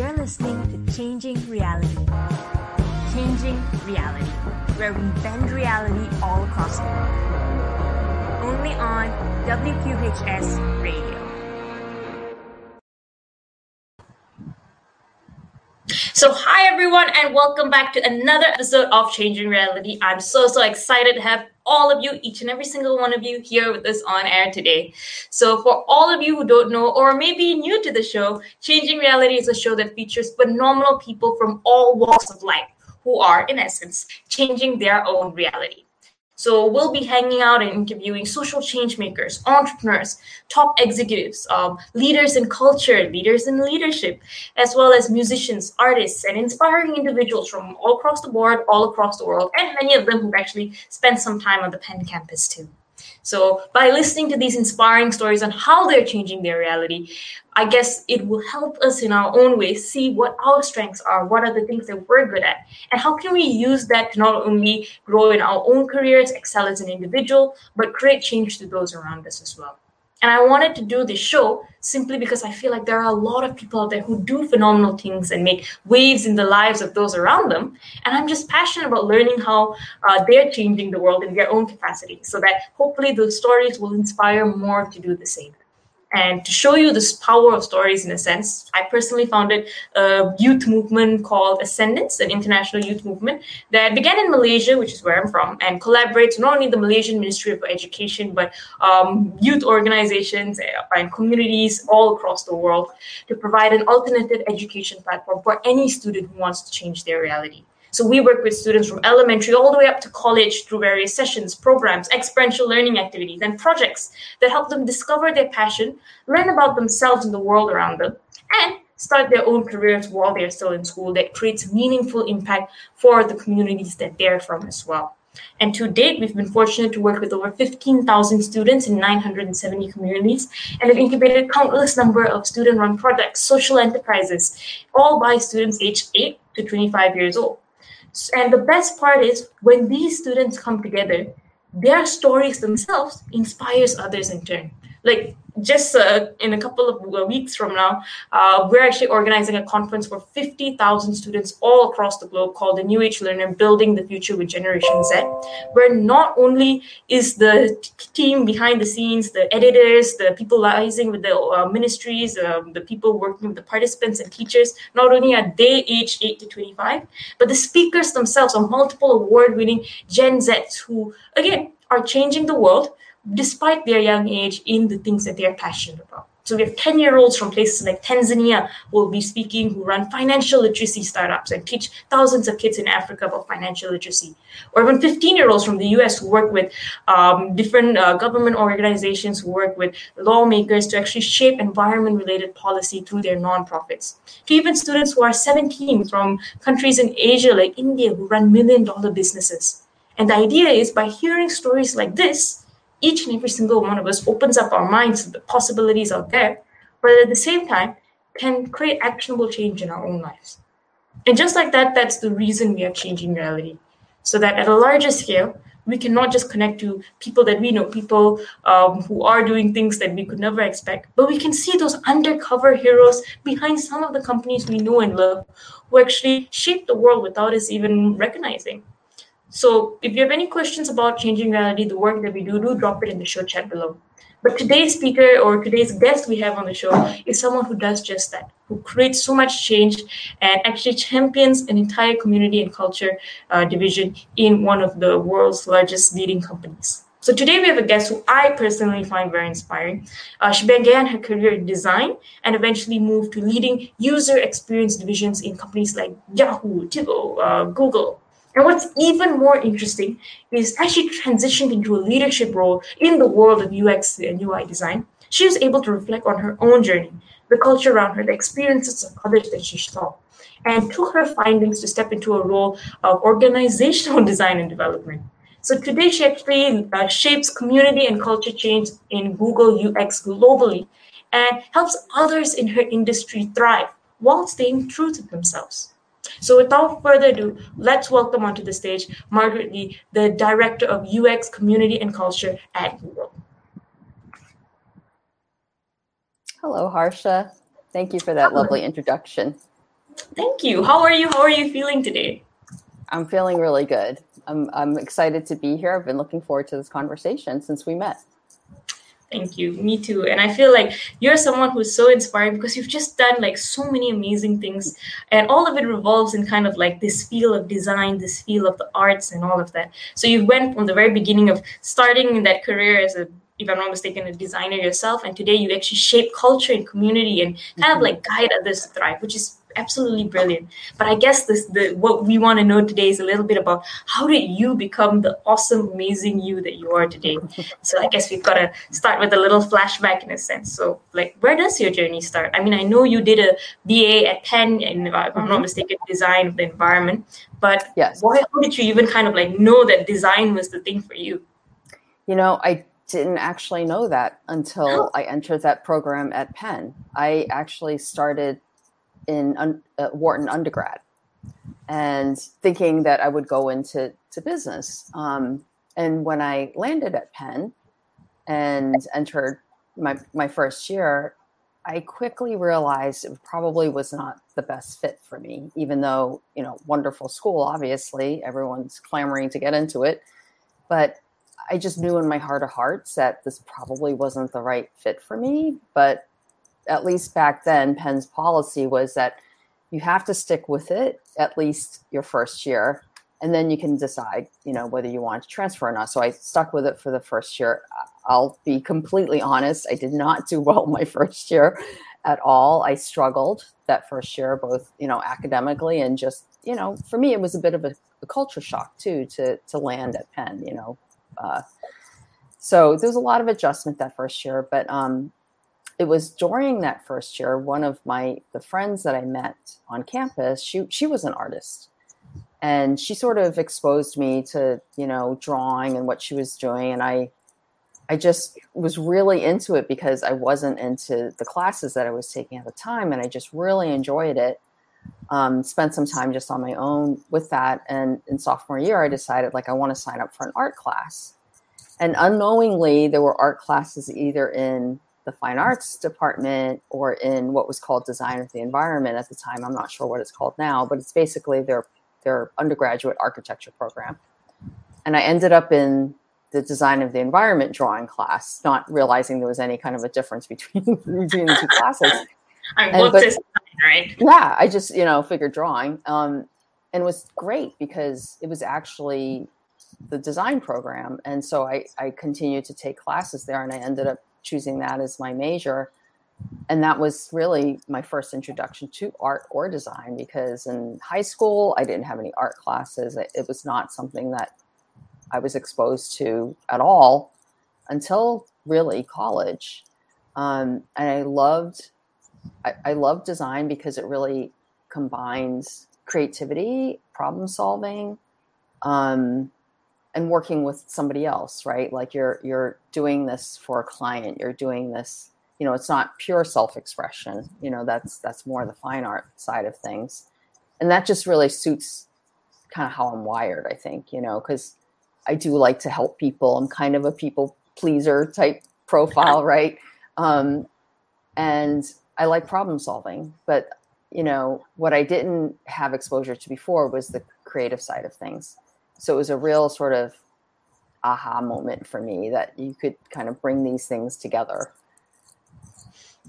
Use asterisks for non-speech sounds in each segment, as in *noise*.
You're listening to Changing Reality. Changing Reality, where we bend reality all across the world. Only on WQHS Radio. So, hi everyone, and welcome back to another episode of Changing Reality. I'm so, so excited to have all of you, each and every single one of you, here with us on air today. So, for all of you who don't know, or maybe new to the show, Changing Reality is a show that features phenomenal people from all walks of life who are, in essence, changing their own reality. So we'll be hanging out and interviewing social change makers, entrepreneurs, top executives, um, leaders in culture, leaders in leadership, as well as musicians, artists, and inspiring individuals from all across the board, all across the world, and many of them who've actually spent some time on the Penn campus too. So, by listening to these inspiring stories on how they're changing their reality, I guess it will help us in our own way see what our strengths are, what are the things that we're good at, and how can we use that to not only grow in our own careers, excel as an individual, but create change to those around us as well. And I wanted to do this show simply because I feel like there are a lot of people out there who do phenomenal things and make waves in the lives of those around them. And I'm just passionate about learning how uh, they're changing the world in their own capacity so that hopefully those stories will inspire more to do the same. And to show you this power of stories in a sense, I personally founded a youth movement called Ascendance, an international youth movement that began in Malaysia, which is where I'm from, and collaborates not only the Malaysian Ministry of Education, but um, youth organizations and communities all across the world to provide an alternative education platform for any student who wants to change their reality. So we work with students from elementary all the way up to college through various sessions, programs, experiential learning activities, and projects that help them discover their passion, learn about themselves and the world around them, and start their own careers while they're still in school that creates meaningful impact for the communities that they're from as well. And to date, we've been fortunate to work with over 15,000 students in 970 communities and have incubated countless number of student-run projects, social enterprises, all by students aged 8 to 25 years old. And the best part is when these students come together, their stories themselves inspires others in turn. Like just uh, in a couple of weeks from now, uh, we're actually organizing a conference for 50,000 students all across the globe called the New Age Learner Building the Future with Generation Z, where not only is the t- team behind the scenes, the editors, the people liaising with the uh, ministries, um, the people working with the participants and teachers, not only are they aged 8 to 25, but the speakers themselves are multiple award winning Gen Zs who, again, are changing the world despite their young age in the things that they're passionate about. So we have 10 year olds from places like Tanzania who will be speaking, who run financial literacy startups and teach thousands of kids in Africa about financial literacy. Or even 15 year olds from the US who work with um, different uh, government organizations, who work with lawmakers to actually shape environment related policy through their nonprofits. To even students who are 17 from countries in Asia like India who run million dollar businesses. And the idea is by hearing stories like this, each and every single one of us opens up our minds to the possibilities out there, but at the same time can create actionable change in our own lives. And just like that, that's the reason we are changing reality. So that at a larger scale, we can not just connect to people that we know, people um, who are doing things that we could never expect, but we can see those undercover heroes behind some of the companies we know and love who actually shape the world without us even recognizing. So if you have any questions about changing reality, the work that we do, do drop it in the show chat below. But today's speaker or today's guest we have on the show is someone who does just that, who creates so much change and actually champions an entire community and culture uh, division in one of the world's largest leading companies. So today we have a guest who I personally find very inspiring. Uh, she began her career in design and eventually moved to leading user experience divisions in companies like Yahoo, TiVo, uh, Google, and what's even more interesting is as she transitioned into a leadership role in the world of UX and UI design, she was able to reflect on her own journey, the culture around her, the experiences of others that she saw, and took her findings to step into a role of organizational *laughs* design and development. So today she actually uh, shapes community and culture change in Google UX globally and helps others in her industry thrive while staying true to themselves. So without further ado, let's welcome onto the stage Margaret Lee, the Director of UX Community and Culture at Google. Hello, Harsha. Thank you for that lovely introduction. Thank you. How are you? How are you feeling today? I'm feeling really good. I'm, I'm excited to be here. I've been looking forward to this conversation since we met. Thank you. Me too. And I feel like you're someone who's so inspiring because you've just done like so many amazing things. And all of it revolves in kind of like this feel of design, this feel of the arts and all of that. So you went from the very beginning of starting in that career as a if I'm not mistaken, a designer yourself, and today you actually shape culture and community and kind of mm-hmm. like guide others to thrive, which is absolutely brilliant. But I guess this the what we want to know today is a little bit about how did you become the awesome, amazing you that you are today. *laughs* so I guess we've got to start with a little flashback in a sense. So like, where does your journey start? I mean, I know you did a BA at Penn, and if I'm not mm-hmm. mistaken, design of the environment. But yes. why how did you even kind of like know that design was the thing for you? You know, I didn't actually know that until. *gasps* I entered that program at Penn. I actually started in uh, Wharton undergrad and thinking that I would go into to business. Um, and when I landed at Penn and entered my, my first year, I quickly realized it probably was not the best fit for me, even though, you know, wonderful school, obviously, everyone's clamoring to get into it. But I just knew in my heart of hearts that this probably wasn't the right fit for me. But at least back then, Penn's policy was that you have to stick with it at least your first year, and then you can decide, you know, whether you want to transfer or not. So I stuck with it for the first year. I'll be completely honest; I did not do well my first year at all. I struggled that first year, both you know, academically and just you know, for me, it was a bit of a, a culture shock too to to land at Penn. You know, uh, so there was a lot of adjustment that first year, but um, it was during that first year one of my the friends that i met on campus she she was an artist. And she sort of exposed me to you know drawing and what she was doing. And i i just was really into it because i wasn't into the classes that i was taking at the time and i just really enjoyed it. Um, spent some time just on my own with that. And in sophomore year i decided like i want to sign up for an art class. And unknowingly there were art classes either in the fine arts department or in what was called design of the environment at the time. I'm not sure what it's called now, but it's basically their their undergraduate architecture program. And I ended up in the design of the environment drawing class, not realizing there was any kind of a difference between, *laughs* between the two classes. *laughs* I love this, right? Yeah, I just you know figured drawing, um, and it was great because it was actually the design program, and so I I continued to take classes there, and I ended up choosing that as my major. And that was really my first introduction to art or design because in high school, I didn't have any art classes. It was not something that I was exposed to at all until really college. Um, and I loved, I, I loved design because it really combines creativity, problem solving, um, and working with somebody else right? Like you're you're doing this for a client you're doing this you know it's not pure self-expression you know that's that's more the fine art side of things. And that just really suits kind of how i'm wired i think you know because i do like to help people. I'm kind of a people pleaser type profile *laughs* right? Um, and i like problem solving but you know what i didn't have exposure to before was the creative side of things so it was a real sort of aha moment for me that you could kind of bring these things together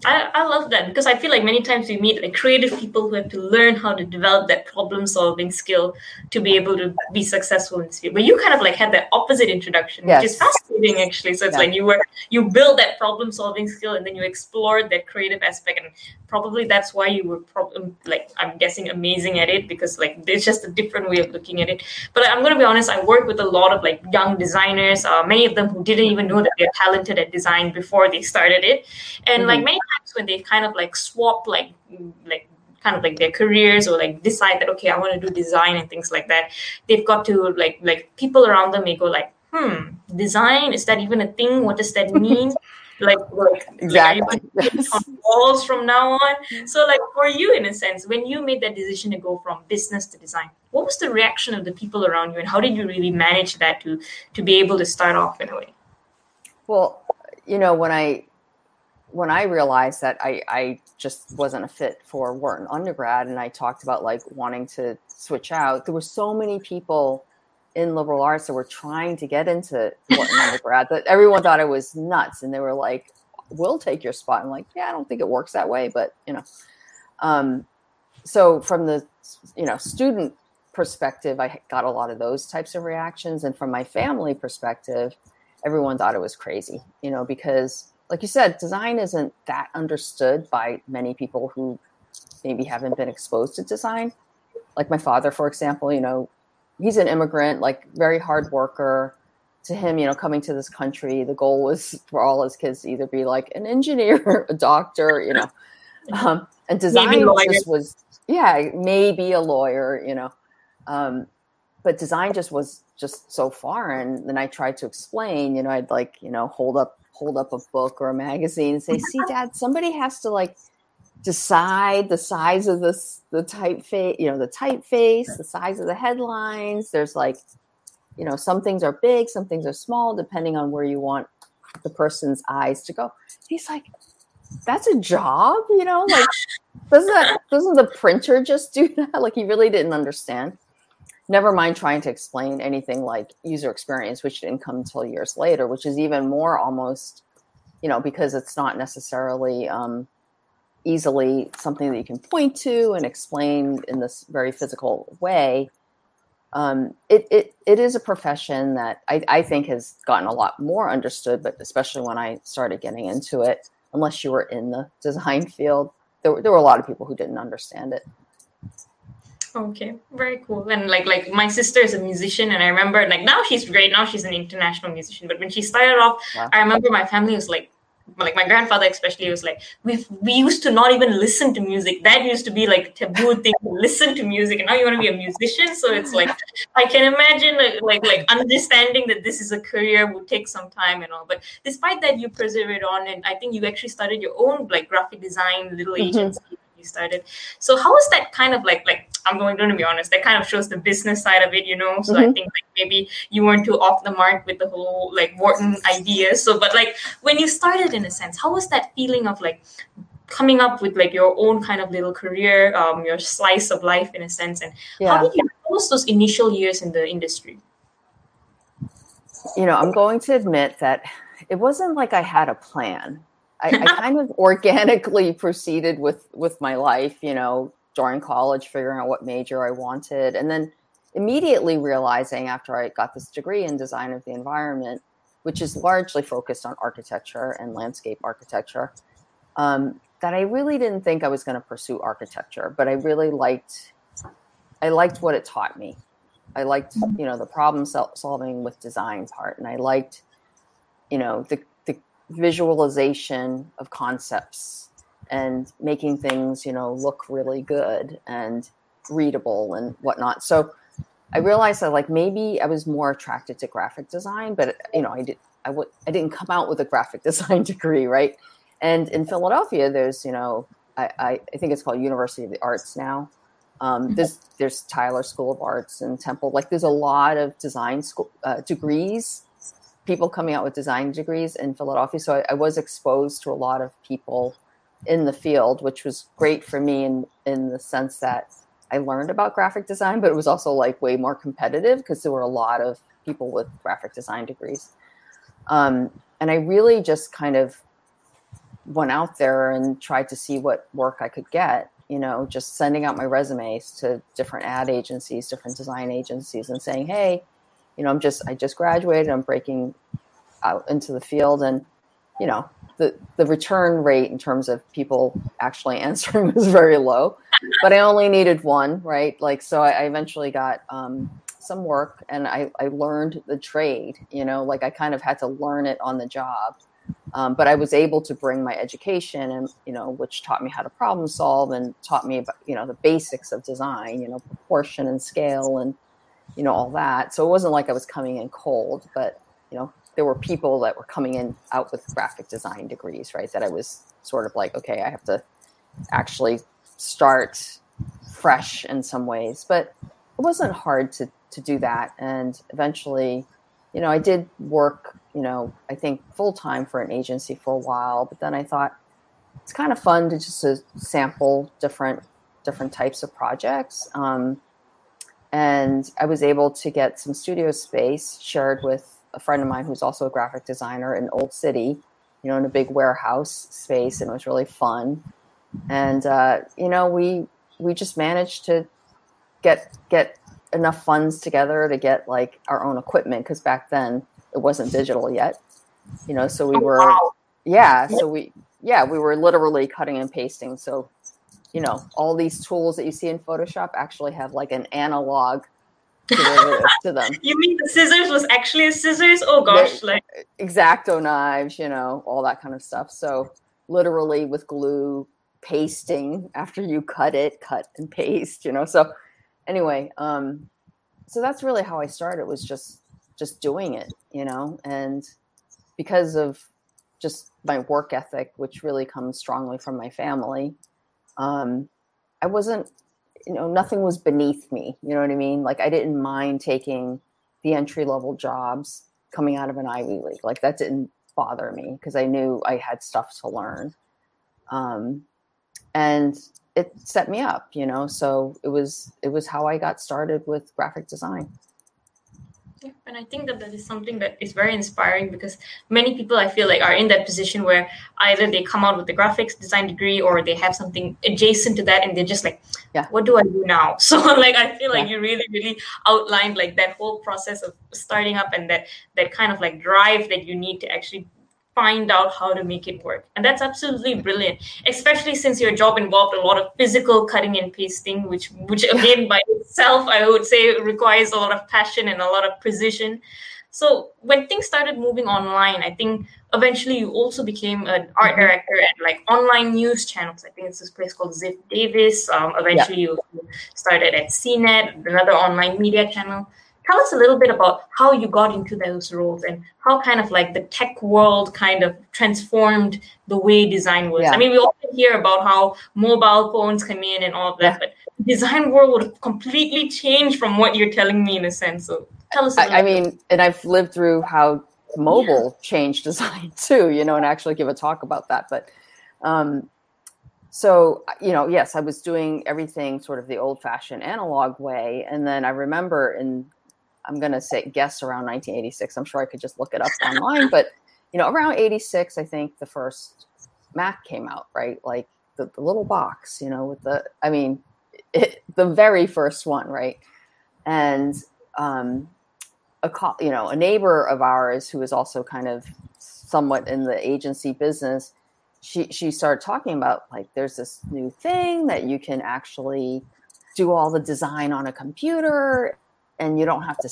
I, I love that because I feel like many times we meet like creative people who have to learn how to develop that problem solving skill to be able to be successful in this field. But you kind of like had that opposite introduction, yes. which is fascinating actually. So it's yeah. like you were you build that problem solving skill and then you explored that creative aspect, and probably that's why you were problem like I'm guessing amazing at it because like there's just a different way of looking at it. But I'm gonna be honest, I work with a lot of like young designers, uh, many of them who didn't even know that they're talented at design before they started it, and mm-hmm. like many when they kind of like swap like like kind of like their careers or like decide that okay i want to do design and things like that they've got to like like people around them may go like hmm design is that even a thing? What does that mean? *laughs* Like like exactly. on walls from now on. *laughs* So like for you in a sense when you made that decision to go from business to design what was the reaction of the people around you and how did you really manage that to to be able to start off in a way? Well you know when i when I realized that I, I just wasn't a fit for Wharton undergrad, and I talked about like wanting to switch out, there were so many people in liberal arts that were trying to get into Wharton *laughs* undergrad that everyone thought I was nuts, and they were like, "We'll take your spot." I'm like, "Yeah, I don't think it works that way," but you know. Um, so from the you know student perspective, I got a lot of those types of reactions, and from my family perspective, everyone thought it was crazy, you know, because like you said, design isn't that understood by many people who maybe haven't been exposed to design. Like my father, for example, you know, he's an immigrant, like very hard worker. To him, you know, coming to this country, the goal was for all his kids to either be like an engineer, *laughs* a doctor, you know, *laughs* um, and design just was, yeah, maybe a lawyer, you know, um, but design just was just so foreign. And then I tried to explain, you know, I'd like, you know, hold up hold up a book or a magazine and say, *laughs* "See, Dad, somebody has to like decide the size of this the typeface, you know, the typeface, the size of the headlines. There's like, you know, some things are big, some things are small, depending on where you want the person's eyes to go." He's like, "That's a job, you know, like." *laughs* Doesn't that doesn't the printer just do that? *laughs* Like he really didn't understand never mind trying to explain anything like user experience, which didn't come until years later, which is even more almost, you know, because it's not necessarily um, easily something that you can point to and explain in this very physical way. Um, it, it, it is a profession that I, I think has gotten a lot more understood, but especially when I started getting into it, unless you were in the design field, there, there were a lot of people who didn't understand it. Okay, very cool. And like like my sister is a musician, and I remember like now she's great. Now she's an international musician. But when she started off, wow. I remember my family was like, like my grandfather especially was like, we we used to not even listen to music. That used to be like taboo thing to listen to music, and now you want to be a musician. So it's like I can imagine like, like like understanding that this is a career would take some time and all. But despite that, you persevered on, and I think you actually started your own like graphic design little mm-hmm. agency. Mm-hmm you started. So how is that kind of like like I'm going to be honest, that kind of shows the business side of it, you know. So mm-hmm. I think like maybe you weren't too off the mark with the whole like Wharton idea. So but like when you started in a sense, how was that feeling of like coming up with like your own kind of little career, um, your slice of life in a sense, and yeah. how did you close those initial years in the industry? You know, I'm going to admit that it wasn't like I had a plan. I, I *laughs* kind of organically proceeded with with my life, you know, during college, figuring out what major I wanted, and then immediately realizing after I got this degree in design of the environment, which is largely focused on architecture and landscape architecture, um, that I really didn't think I was going to pursue architecture, but I really liked I liked what it taught me. I liked you know the problem solving with design part, and I liked you know the visualization of concepts and making things, you know, look really good and readable and whatnot. So I realized that like maybe I was more attracted to graphic design, but you know, I did I would I didn't come out with a graphic *laughs* design degree, right? And in Philadelphia, there's you know I, I, I think it's called University of the Arts now. Um, mm-hmm. there's there's Tyler School of Arts and Temple. Like there's a lot of design school uh, degrees people coming out with design degrees in Philadelphia. So I, I, was exposed to a lot of people in the field, which was great for me in in the sense that I learned about graphic design, but it was also like way more competitive because there were a lot of people with graphic design degrees. Um, and I really just kind of went out there and tried to see what work I could get. You know, just sending out my resumes to different ad agencies, different design agencies, and saying, "Hey, you know, I'm just I just graduated. I'm breaking out into the field, and you know, the the return rate in terms of people actually *laughs* answering was very low. But I only needed one, right? Like, so I, I eventually got um, some work, and I I learned the trade. You know, like I kind of had to learn it on the job. Um, but I was able to bring my education and you know which taught me how to problem solve and taught me about you know the basics of design you know proportion and scale and you know, all that. So it wasn't like I was coming in cold, but you know, there were people that were coming in out with graphic design degrees, right? That I was sort of like, okay, I have to actually start fresh in some ways. But it wasn't hard to to do that. And eventually, you know, I did work, you know, I think full time for an agency for a while, but then I thought, it's kind of fun to just to sample different different types of projects. Um, and I was able to get some studio space shared with a friend of mine who's also a graphic designer in Old City, you know, in a big warehouse space, and it was really fun. And uh, you know, we we just managed to get get enough funds together to get like our own equipment because back then it wasn't digital yet, you know. So we oh, were, yeah. So we yeah we were literally cutting and pasting. So you know, all these tools that you see in Photoshop actually have like an analog to, to them. *laughs* you mean the scissors was actually a scissors? Oh gosh, like X-Acto knives, you know, all that kind of stuff. So literally with glue pasting after you cut it, cut and paste, you know. So anyway, um, so that's really how I started was just just doing it, you know, and because of just my work ethic, which really comes strongly from my family, um, I wasn't you know, nothing was beneath me. You know what I mean? Like I didn't mind taking the entry level jobs coming out of an Ivy League. Like that didn't bother me because I knew I had stuff to learn. Um, and it set me up, you know. So it was it was how I got started with graphic design. Yeah, and I think that that is something that is very inspiring because many people I feel like are in that position where either they come out with the graphics design degree or they have something adjacent to that and they're just like, yeah, what do I do now? *laughs* So like I feel like yeah. you really, really outlined like that whole process of starting up and that that kind of like drive that you need to actually find out how to make it work. And that's absolutely brilliant, especially since your job involved a lot of physical cutting and pasting, which which again by itself I would say requires a lot of passion and a lot of precision. So when things started moving online, I think eventually you also became an art mm-hmm. director at like online news channels. I think it's this place called Ziff Davis. Um, eventually yeah. you started at CNET, another online media channel tell us a little bit about how you got into those roles and how kind of like the tech world kind of transformed the way design was. Yeah. I mean, we often hear about how mobile phones come in and all of that, but design world would have completely changed from what you're telling me in a sense. So tell us. I, I mean, and I've lived through how mobile yeah. changed *laughs* design too, you know, and actually give a talk about that. But um, so you know yes i was doing everything sort of the old fashioned analog way and then i remember in I'm going to say guess around 1986. I'm sure I could just look it up online, but you know, around 86, I think the first Mac came out, right? Like the, the little box, you know, with the, I mean, *laughs* it, the very first one, right? And, um, a, co- you know, a neighbor of ours who was also kind of somewhat in the agency business, she, she started talking about like, there's this new thing that you can actually do all the design on a computer and you don't have to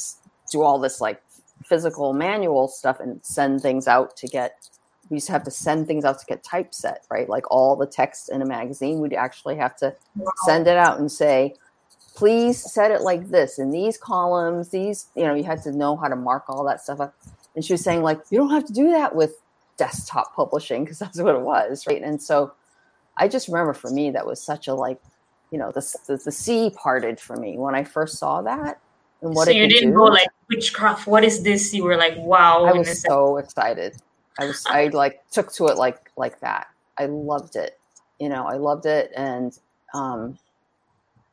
do all this like physical manual stuff and send things out to get we used to have to send things out to get typeset right? Like all the text in a magazine we'd actually have to send it out and say please set it like this in these columns these you know you had to know how to mark all that stuff up. And she was saying like you don't have to do that with desktop publishing because that's what it was right? And so i just remember for me that was such a like you know the, the, the sea parted for me. When i first saw that and what so you didn't do. go like witchcraft what is this? You were like wow i was so excited. I was i like took to it like like that. I loved it you know i loved it and um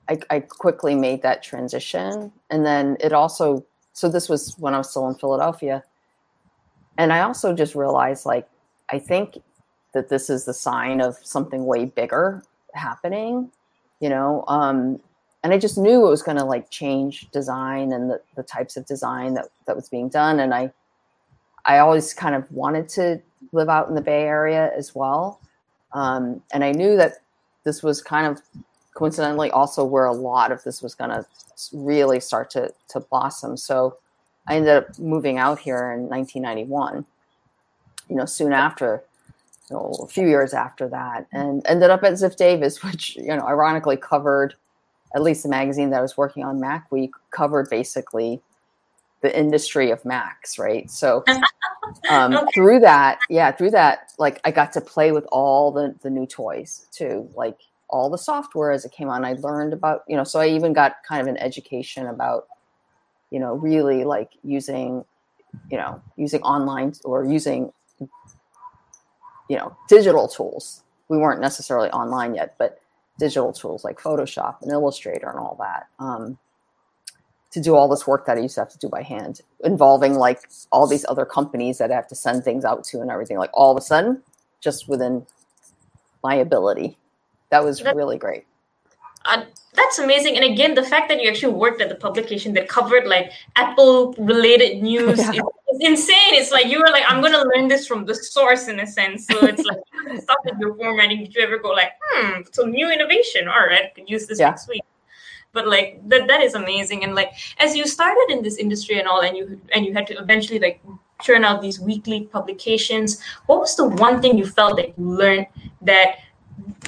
I, I quickly made that transition and then it also so this was when i was still in philadelphia and i also just realized like i think that this is the sign of something way bigger happening you know um and I just knew it was going to like change design and the, the types of design that, that was being done. And I, I always kind of wanted to live out in the Bay Area as well. Um, and I knew that this was kind of coincidentally also where a lot of this was going to really start to, to blossom. So I ended up moving out here in 1991, you know, soon after, you know, a few years after that, and ended up at Ziff Davis, *laughs* which, you know, ironically covered at least the magazine that I was working on, MacWeek, covered basically the industry of Macs, right? So *laughs* um, okay. through that, yeah, through that, like I got to play with all the the new toys too, like all the software as it came on. I learned about, you know, so I even got kind of an education about, you know, really like using, you know, using online or using, you know, digital tools we weren't necessarily online yet, but digital tools like Photoshop and Illustrator and all that. Um, to do all this work that I used to have to do by hand, involving like all these other companies that I have to send things out to and everything. Like all of a sudden, just within my ability, that was that, really great. Uh, that's amazing. And again, the fact that you actually worked at the publication that covered like Apple related news *laughs* yeah. Is, insane. It's like you were like, I'm gonna learn this from the source in a sense. So it's like stuff that you're formatting. Did you ever go like, hmm, so new innovation? All right, I could use this yeah. next week but like that that is amazing and like as you started in this industry and all and you and you had to eventually like churn out these weekly publications what was the one thing you felt that you learned that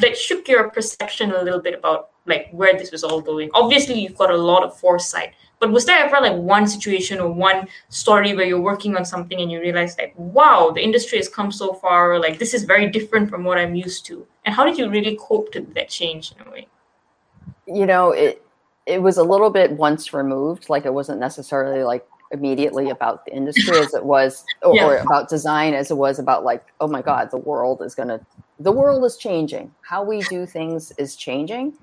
that shook your perception a little bit about like where this was all going obviously you've got a lot of foresight but was there ever like one situation or one story where you're working on something and you realize like wow the industry has come so far or like this is very different from what i'm used to and how did you really cope to that change in a way you know it it was a little bit once removed. Like it wasn't necessarily like immediately about the industry as it was, or, yeah. or about design as it was about like, oh my God, the world is gonna, the world is changing. How we do things is changing.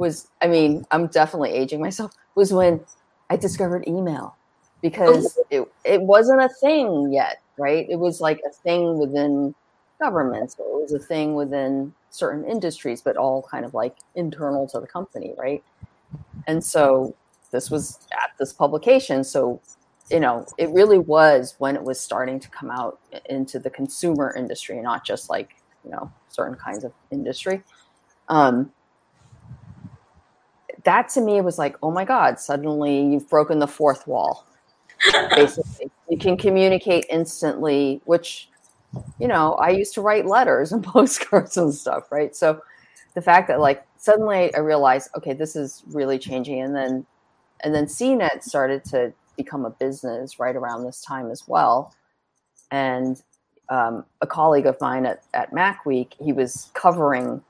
Was I mean, I'm definitely aging myself. Was when I discovered email because oh. it it wasn't a thing yet, right? It was like a thing within governments, or it was a thing within certain industries, but all kind of like internal to the company, right? And so this was at this publication. So, you know, it really was when it was starting to come out into the consumer industry, not just like, you know, certain kinds of industry. Um, that to me was like, oh my God, suddenly you've broken the fourth wall. Basically, *laughs* you can communicate instantly, which, you know, I used to write letters and *laughs* postcards and stuff, right? So the fact that like suddenly I realized, okay, this is really changing. And then, and then CNET started to become a business right around this time as well. And um, a colleague of mine at, at MacWeek, he was covering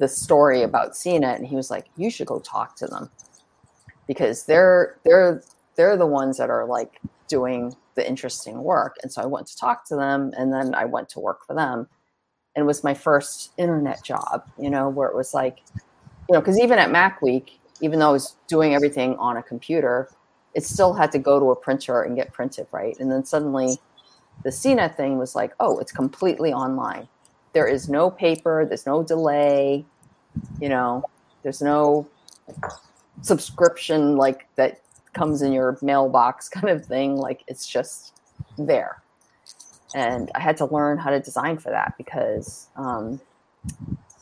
the story about CNET, and he was like, "You should go talk to them because they're they're they're the ones that are like doing the interesting work." And so I went to talk to them, and then I went to work for them and it was my first internet job, you know, where it was like, you know, because even at MacWeek, even though I was doing everything on a computer, it still had to go to a printer and get printed, right? And then suddenly the CNET thing was like, oh, it's completely online. There is no paper, there's no delay, you know, there's no subscription like that comes in your mailbox *laughs* kind of thing. Like it's just there and I had to learn how to design for that because um,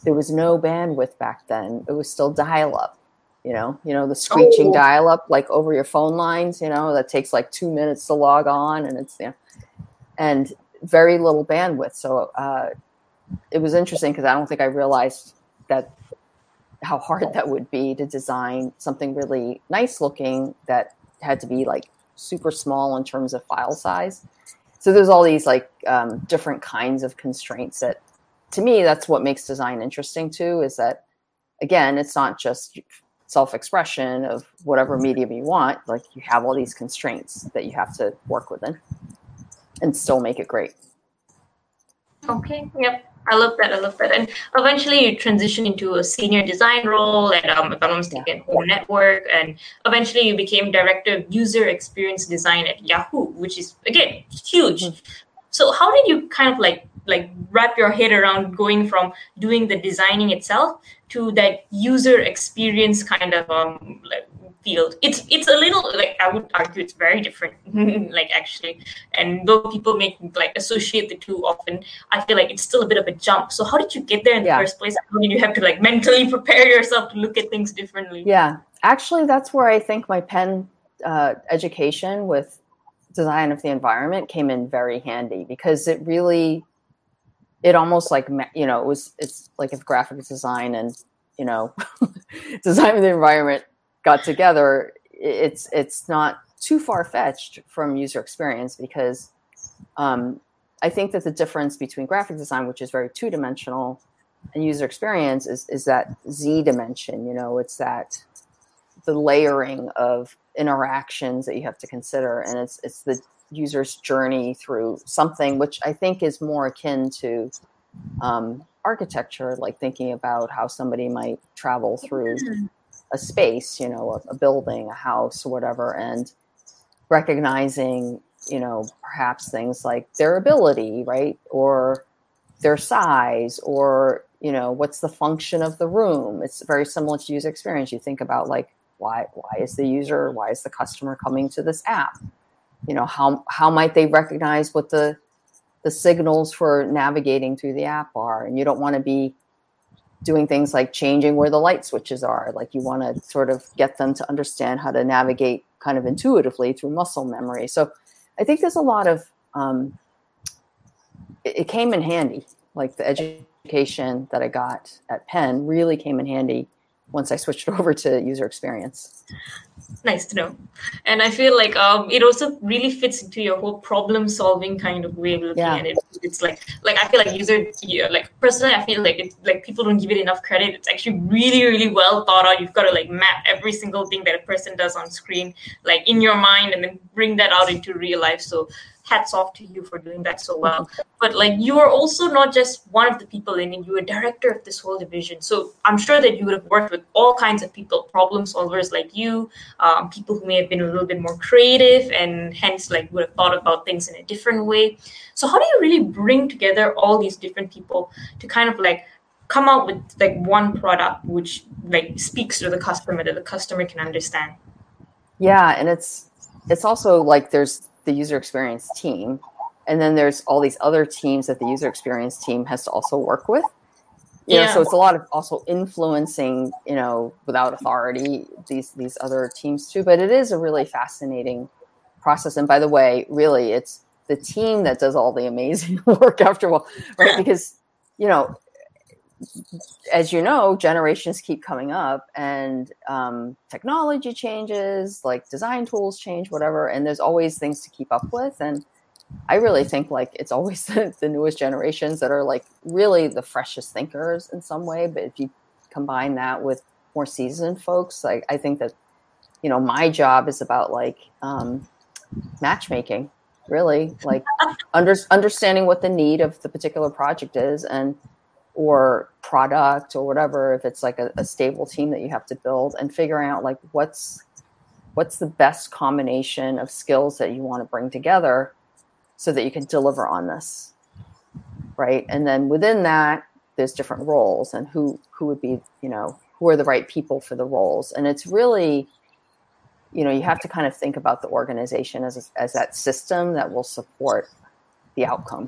there was no bandwidth back then. It was still dial up, you know, you know the screeching oh. dial up like over your phone lines, you know, that takes like two minutes to log on, and it's you know, and very little bandwidth. So uh, it was interesting because I don't think I realized that how hard that would be to design something really nice looking that had to be like super small in terms of file size. So there's all these like um, different kinds of constraints that to me that's what makes design interesting too is that again it's not just self-expression of whatever medium you want like you have all these constraints that you have to work within and still make it great. Okay yep I love that. I love that. And eventually you transition into a senior design role at, um, if I'm mistaken, Home Network. And eventually you became director of user experience design at Yahoo, which is, again, huge. Mm-hmm. So how did you kind of like like wrap your head around going from doing the designing itself to that user experience kind of um, like field. It's it's a little like i would argue it's very different *laughs* like actually. And though people make like associate the two often i feel like it's still a bit of a jump. So how did you get there in the yeah. first place? How did you have to like mentally *laughs* prepare yourself to look at things differently. Yeah. Actually that's where i think my Penn uh, education with design of the environment came in very handy because it really it almost like you know it was it's like if graphic design and you know *laughs* design of the environment got together, it's it's not too far fetched from user experience because um, I think that the difference between graphic design, which is very two dimensional, and user experience is is that z dimension. You know, it's that the layering of interactions that you have to consider, and it's it's the user's journey through something which I think is more akin to um, architecture, like thinking about how somebody might travel through *clears throat* a space, you know, a, a building, a house, whatever, and recognizing, you know, perhaps things like their ability, right, or their size, or you know, what's the function of the room. It's very similar to user experience. You think about like why why is the user, why is the customer coming to this app? You know, how how might they recognize what the the signals for navigating through the app are, and you don't want to be doing things like changing where the light switches are. Like you want to sort of get them to understand how to navigate kind of intuitively through muscle memory. So I think there's a lot of, um, it, it came in handy. Like the education that I got at Penn really came in handy once I switched *laughs* over to user experience nice to know. And i feel like um, it also really fits into your whole problem solving kind of way of looking yeah. at it. It's like like i feel like user yeah, like personally i feel like it's like people don't give it enough credit. It's actually really really well thought out. You've got to like map every single thing that a person does on screen like in your mind and then bring that out into real life. So hats off to you for doing that so well. But like you are also not just one of the people in it, you're a director of this whole division. So I'm sure that you would have worked with all kinds of people, problem solvers like you, um, people who may have been a little bit more creative and hence like would have thought about things in a different way. So how do you really bring together all these different people to kind of like come out with like one product which like speaks to the customer that the customer can understand? Yeah, and it's it's also like there's the user experience team. And then there's all these other teams that the user experience team has to also work with. You yeah. Know, so it's a lot of also influencing, you know, without authority, these these other teams too. But it is a really fascinating process. And by the way, really it's the team that does all the amazing *laughs* work after all, right? Because, you know, as you know, generations keep coming up and um, technology changes, like design tools change, whatever, and there's always things to keep up with. And I really think like it's always *laughs* the, the newest generations that are like really the freshest thinkers in some way. But if you combine that with more seasoned folks, like I think that, you know, my job is about like um, matchmaking, really, like under, understanding what the need of the particular project is and or product or whatever if it's like a, a, stable team that you have to build and figuring out like what's what's the best combination of skills that you want to bring together so that you can deliver on this right? And then within that there's different roles and who who would be you know who are the right people for the roles. And it's really you know you have to kind of think about the organization as as that system that will support the outcome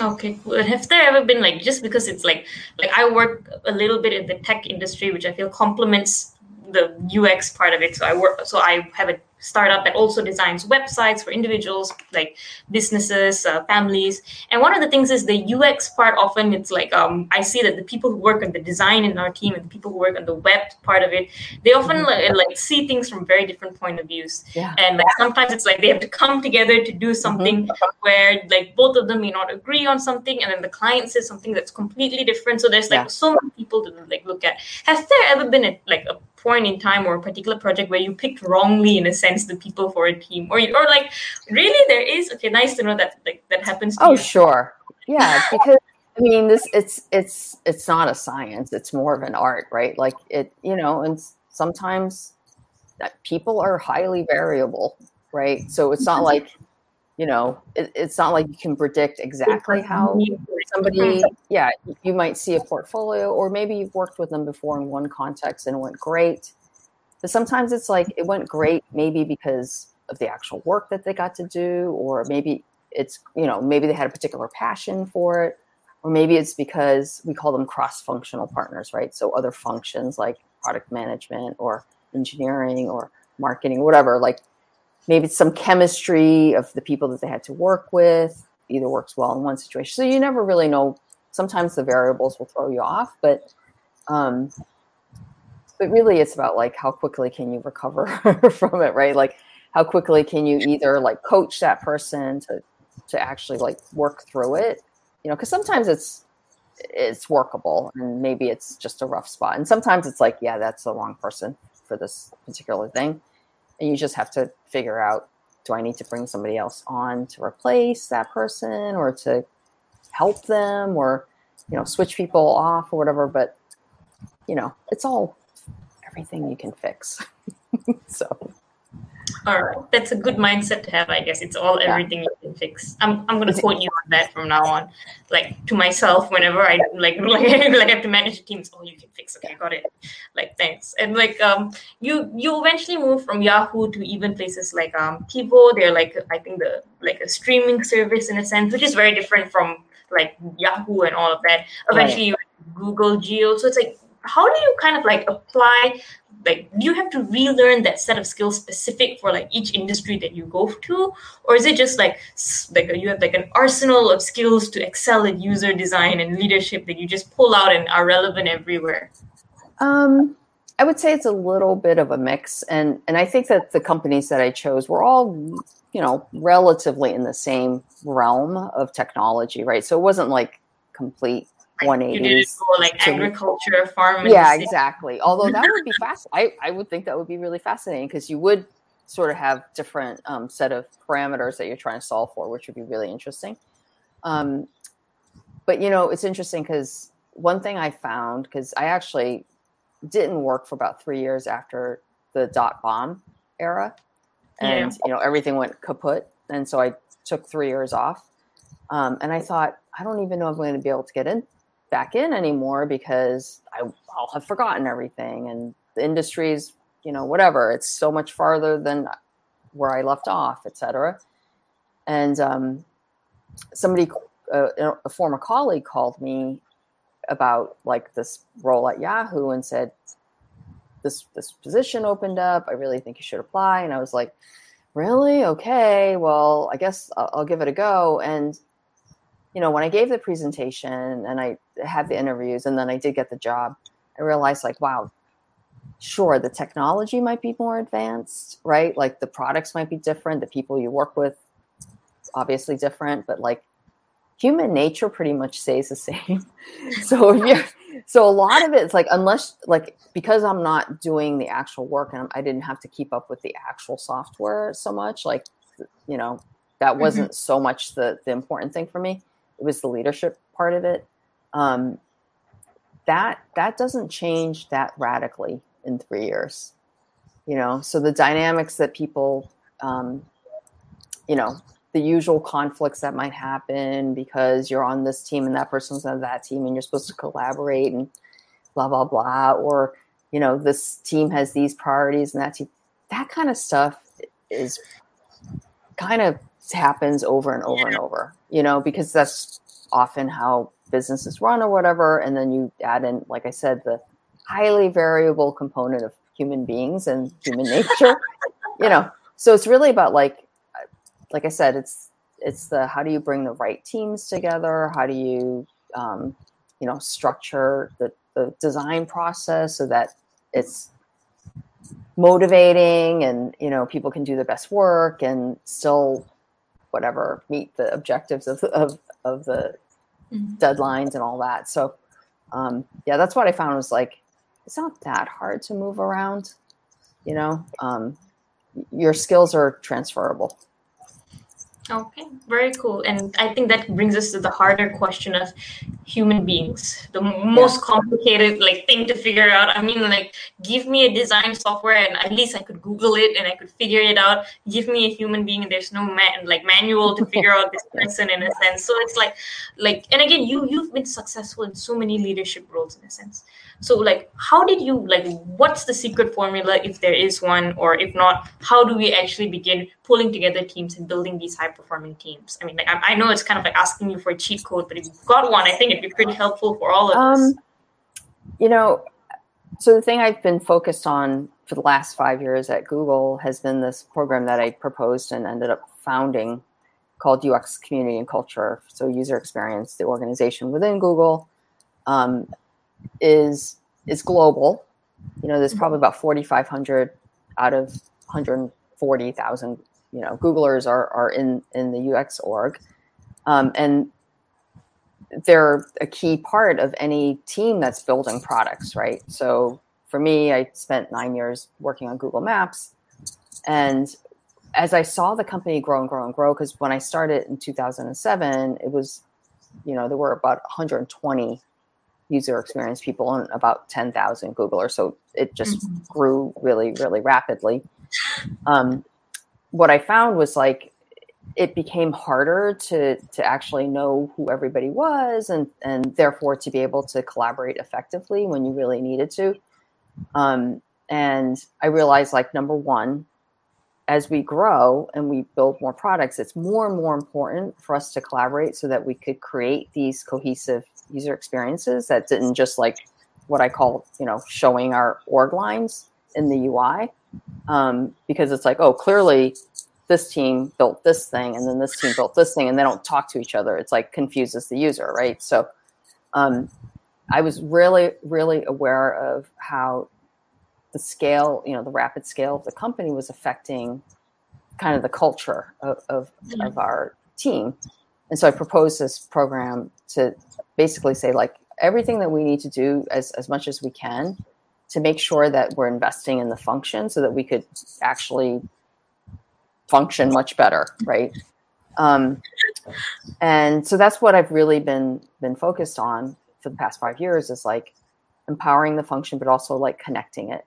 Okay, well, have there ever been like just because it's like like I work a little bit in the tech industry, which I feel complements the UX part of it. So I work, so I have a startup that also designs websites for individuals like businesses uh, families and one of the things is the ux part often it's like um, i see that the people who work on the design in our team and the people who work on the web part of it they often like, like, see things from very different point of views yeah. and like sometimes it's like they have to come together to do something mm-hmm. where like both of them may not agree on something and then the client says something that's completely different so there's like yeah. so many people to like look at has there ever been a, like a point in time or a particular project where you picked wrongly in a sense the people for a team. Or or like really there is okay nice to know that like that happens oh you. sure. Yeah because i mean this it's it's it's not a science. It's more of an art right? Like it you know and sometimes that people are highly variable right? So it's not mm-hmm. like you know it, it's not like you can predict exactly how mm-hmm. somebody yeah you might see a portfolio or maybe you've worked with them before in one context and it went great. But sometimes it's like it went great maybe because of the actual work that they got to do or maybe it's you know maybe they had a particular passion for it or maybe it's because we call them cross-functional partners right? So other functions like product management or engineering or marketing whatever like maybe it's some chemistry of the people that they had to work with either works well in one situation. So you never really know. Sometimes the variables will throw you off but um but really it's about like how quickly can you recover *laughs* from it right? Like how quickly can you either like coach that person to to actually like work through it? You know because sometimes it's it's workable and maybe it's just a rough spot. And sometimes it's like yeah that's the wrong person for this particular thing and you just have to figure out do I need to bring somebody else on to replace that person or to help them or you know switch people off or whatever? But you know it's all everything you can fix. *laughs* So. All right. That's a good mindset to have i guess. It's all everything yeah. you can fix i'm, I'm going to quote you on that from now on like to myself whenever i like *laughs* like, like i have to manage the teams oh you can fix okay got it like thanks and like um you you eventually move from yahoo to even places like um TiVo they're like i think the like a streaming service in a sense which is very different from like Yahoo and all of that. Eventually, right. Google Geo. So it's like, how do you kind of like apply? Like, do you have to relearn that set of skills specific for like each industry that you go to, or is it just like like you have like an arsenal of skills to excel at user design and leadership that you just pull out and are relevant everywhere? Um, I would say it's a little bit of a mix, and and I think that the companies that I chose were all you know, relatively in the same realm of technology, right? So it wasn't like complete 180 like to, agriculture, farm. Yeah, exactly. Although that would be *laughs* fast. I, I would think that would be really fascinating because you would sort of have different um, set of parameters that you're trying to solve for, which would be really interesting. Um, but you know, it's interesting because one thing I found because I actually didn't work for about three years after the dot bomb era and yeah. you know everything went kaput and so i took three years off um, and i thought i don't even know if i'm going to be able to get in back in anymore because I, i'll have forgotten everything and the industry's you know whatever it's so much farther than where i left off etc and um, somebody uh, a former colleague called me about like this role at yahoo and said this this position opened up. I really think you should apply." And I was like, "Really? Okay. Well, I guess I'll, I'll give it a go." And you know, when I gave the presentation and I had the interviews, and then I did get the job, I realized like, wow, sure, the technology might be more advanced, right? Like the products might be different, the people you work with, obviously different, but like human nature pretty much stays the *laughs* same. so you so a lot of it's like unless like because i'm not doing the actual work and i didn't have to keep up with the actual software so much like you know that mm-hmm. wasn't mm-hmm. so much the the important thing for me it was the leadership part of it. Um that that doesn't change that radically in three years you know? So the dynamics that people um you know the usual conflicts that might happen because you're on this team and that person's on that team and you're supposed to collaborate and blah blah blah or you know this team has these priorities and that team that kind of stuff is kind of happens over and over and over you know because that's often how businesses run or whatever and then you add in like i said the highly variable component of human beings and human *laughs* nature you know so it's really about like like I said, it's it's the how do you bring the right teams together? How do you um, you know structure the, the design process so that it's motivating and you know people can do the best work and still whatever meet the objectives of of, of the mm-hmm. deadlines and all that. So um, yeah, that's what I found was like it's not that hard to move around. You know, um, your skills are transferable. Okay, very cool. And I think that brings us to the harder question of human beings, the most complicated like thing to figure out. I mean, like, give me a design software, and at least I could Google it and I could figure it out. Give me a human being, and there's no man like manual to figure out this *laughs* person in a sense. So it's like, like, and again, you you've been successful in so many leadership roles in a sense so like how did you like what's the secret formula if there is one? Or if not how do we actually begin pulling together teams and building these high performing teams? I mean like I, I, know it's kind of like asking you for a cheat code but if you've got one i think it'd be pretty helpful for all of um, us you know so the thing i've been focused on for the last five years at google has been this program that i proposed and ended up founding called ux community and culture. So user experience the organization within google. Um, is is global. You know, there's probably about 4,500 out of 140,000. You know, Googlers are are in in the UX org, um, and they're a key part of any team that's building products, right? So for me, I spent nine years working on Google Maps, and as I saw the company grow and grow and grow, because when I started in 2007, it was you know, there were about 120 user experience people and about 10,000 Googlers. So it just mm-hmm. grew really, really rapidly. Um, what I found was like it became harder to to actually know who everybody was and and therefore to be able to collaborate effectively when you really needed to. Um, and I realized like number one, as we grow and we build more products, it's more and more important for us to collaborate so that we could create these cohesive user experiences that didn't just like what I call, you know, showing our org lines in the UI. Um, because it's like, oh, clearly this team built this thing and then this team built this thing and they don't talk to each other. It's like confuses the user, right? So um, I was really, really aware of how the scale, you know, the rapid scale of the company was affecting kind of the culture of, of, mm-hmm. of our team. And so I proposed this program to basically say, like, everything that we need to do as, as much as we can to make sure that we're investing in the function so that we could actually function much better, right? Um, and so that's what I've really been been focused on for the past five years is like empowering the function, but also like connecting it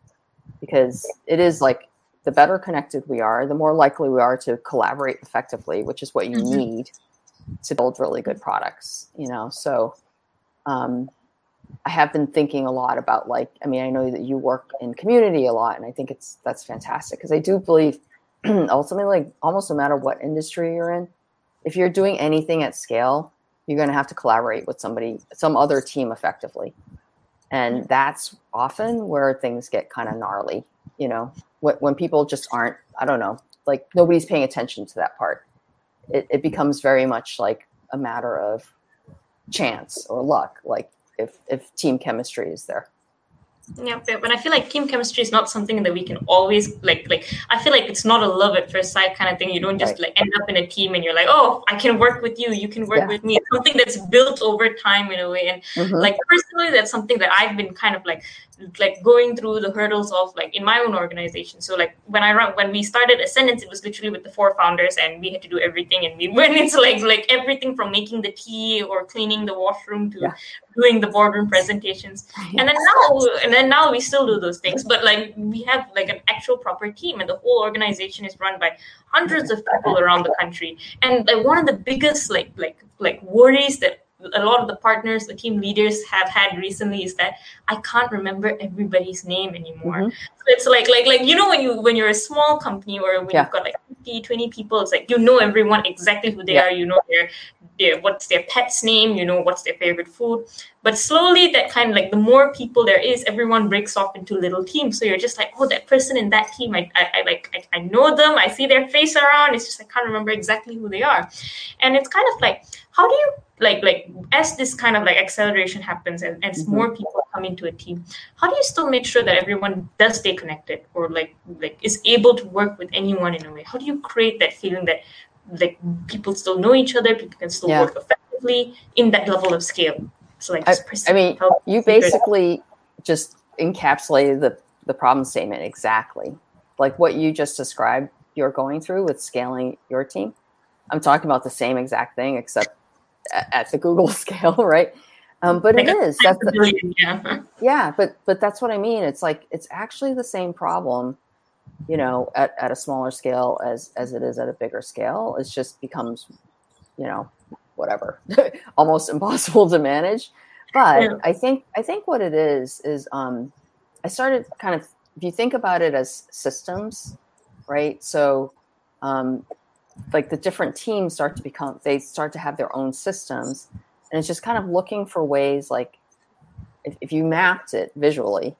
because it is like the better connected we are, the more likely we are to collaborate effectively, which is what you mm-hmm. need to build really good products, you know? So, um, I have been thinking a lot about like, I mean, I know that you work in community a lot and I think it's, that's fantastic because I do believe *clears throat* ultimately like almost no matter what industry you're in, if you're doing anything at scale, you're going to have to collaborate with somebody, some other team effectively. And that's often where things get kind of gnarly you know? When, when people just aren't i don't know like nobody's paying attention to that part it, it becomes very much like a matter of chance or luck like if if team chemistry is there yeah, but I feel like team chemistry is not something that we can always like. Like I feel like it's not a love at first sight kind of thing. You don't just right. like end up in a team and you're like, oh, I can work with you. You can work yeah. with me. It's something that's built over time in a way. And mm-hmm. like personally, that's something that I've been kind of like like going through the hurdles of like in my own organization. So like when I run when we started Ascendance, it was literally with the four founders and we had to do everything. And we *laughs* when it's like like everything from making the tea or cleaning the washroom to yeah. doing the boardroom presentations. *laughs* And then now and then now we still do those things. But like we have like an actual proper team and the whole organization is run by hundreds of people around the country. And like one of the biggest like like like worries that a lot of the partners, the team leaders have had recently is that I can't remember everybody's name anymore. Mm-hmm. So it's like like like you know when you when you're a small company or when yeah. you've got like 50, 20 people, it's like you know everyone exactly who they yeah. are, you know their their what's their pet's name, you know what's their favorite food. But slowly that kind of like the more people there is, everyone breaks off into little teams. So you're just like, oh, that person in that team, I, I, I like I, I know them, I see their face around. It's just I can't remember exactly who they are. And it's kind of like, how do you like like as this kind of like acceleration happens and as mm-hmm. more people come into a team how do you still make sure that everyone does stay connected or like like is able to work with anyone in a way how do you create that feeling that like people still know each other people can still yeah. work effectively in that level of scale so like I, I mean you basically just encapsulated the the problem statement exactly like what you just described you're going through with scaling your team i'm talking about the same exact thing except at the Google *laughs* scale, right? Um, but like it is. That's the, yeah. yeah, but but that's what I mean. It's like it's actually the same problem, you know, at, at a smaller scale as as it is at a bigger scale. It just becomes, you know, whatever, *laughs* almost impossible to manage. But yeah. I think I think what it is is um, I started kind of if you think about it as systems, right? So um, like the different teams start to become they start to have their own systems. And it's just kind of looking for ways like if, if you mapped it visually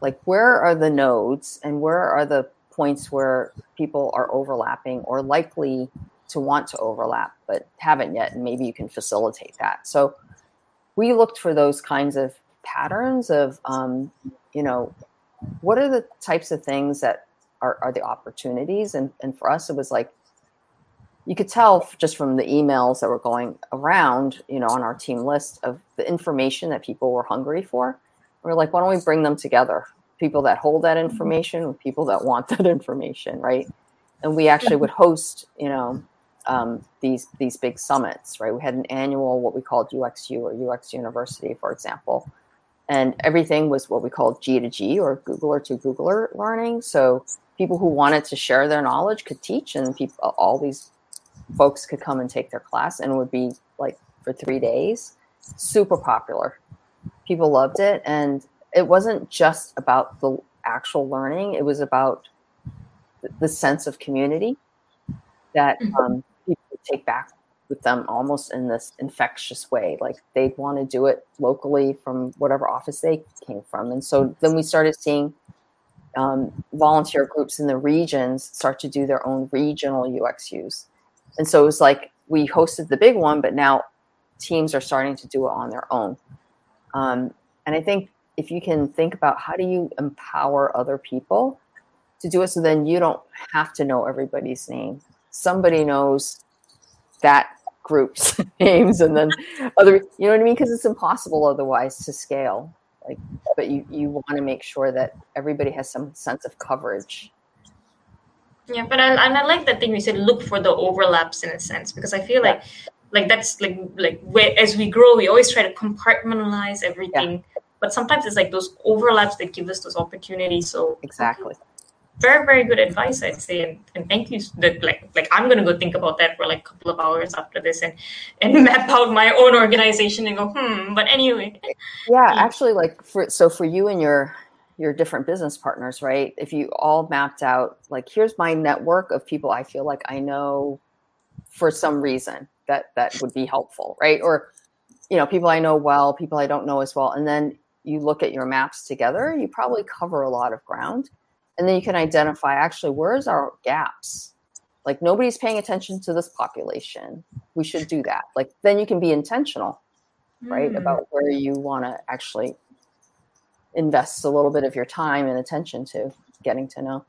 like where are the nodes and where are the points where people are overlapping or likely to want to overlap but haven't yet and maybe you can facilitate that. So we looked for those kinds of patterns of um, you know what are the types of things that are, are the opportunities? And, and for us it was like you could tell just from the emails that were going around, you know, on our team list of the information that people were hungry for. We are like, why don't we bring them together? People that hold that information with people that want *laughs* that information, right? And we actually would host, you know, um, these these big summits, right? We had an annual what we called UXU or UX University, for example, and everything was what we called G to G or Googler to Googler learning. So people who wanted to share their knowledge could teach, and people all these folks could come and take their class, and it would be like for three days, super popular. People loved it, and it wasn't just about the actual learning; it was about the sense of community that mm-hmm. um, people take back with them almost in this infectious way. Like they'd want to do it locally from whatever office they came from. And so then we started seeing um, volunteer groups in the regions start to do their own regional UXUs. And so it was like we hosted the big one, but now teams are starting to do it on their own. Um, and I think if you can think about how do you empower other people to do it so then you don't have to know everybody's name. Somebody knows that group's *laughs* names and then other you know what i mean? Because it's impossible otherwise to scale. Like but you you want to make sure that everybody has some sense of coverage yeah but I, and I like that thing you said look for the overlaps in a sense because i feel yeah. like like that's like like where as we grow we always try to compartmentalize everything yeah. but sometimes it's like those overlaps that give us those opportunities so exactly very very good advice i'd say and, and thank you that like like i'm gonna go think about that for like a couple of hours after this and and *laughs* map out my own organization and go hmm but anyway yeah *laughs* actually like for so for you and your your different business partners right? If you all mapped out like here's my network of people i feel like i know for some reason that that would be helpful right? Or you know people i know well people i don't know as well. And then you look at your maps together you probably cover a lot of ground. And then you can identify actually where's our gaps? Like nobody's paying attention to this population. We should do that. Like then you can be intentional right mm. about where you want to actually invest a little bit of your time and attention to getting to know.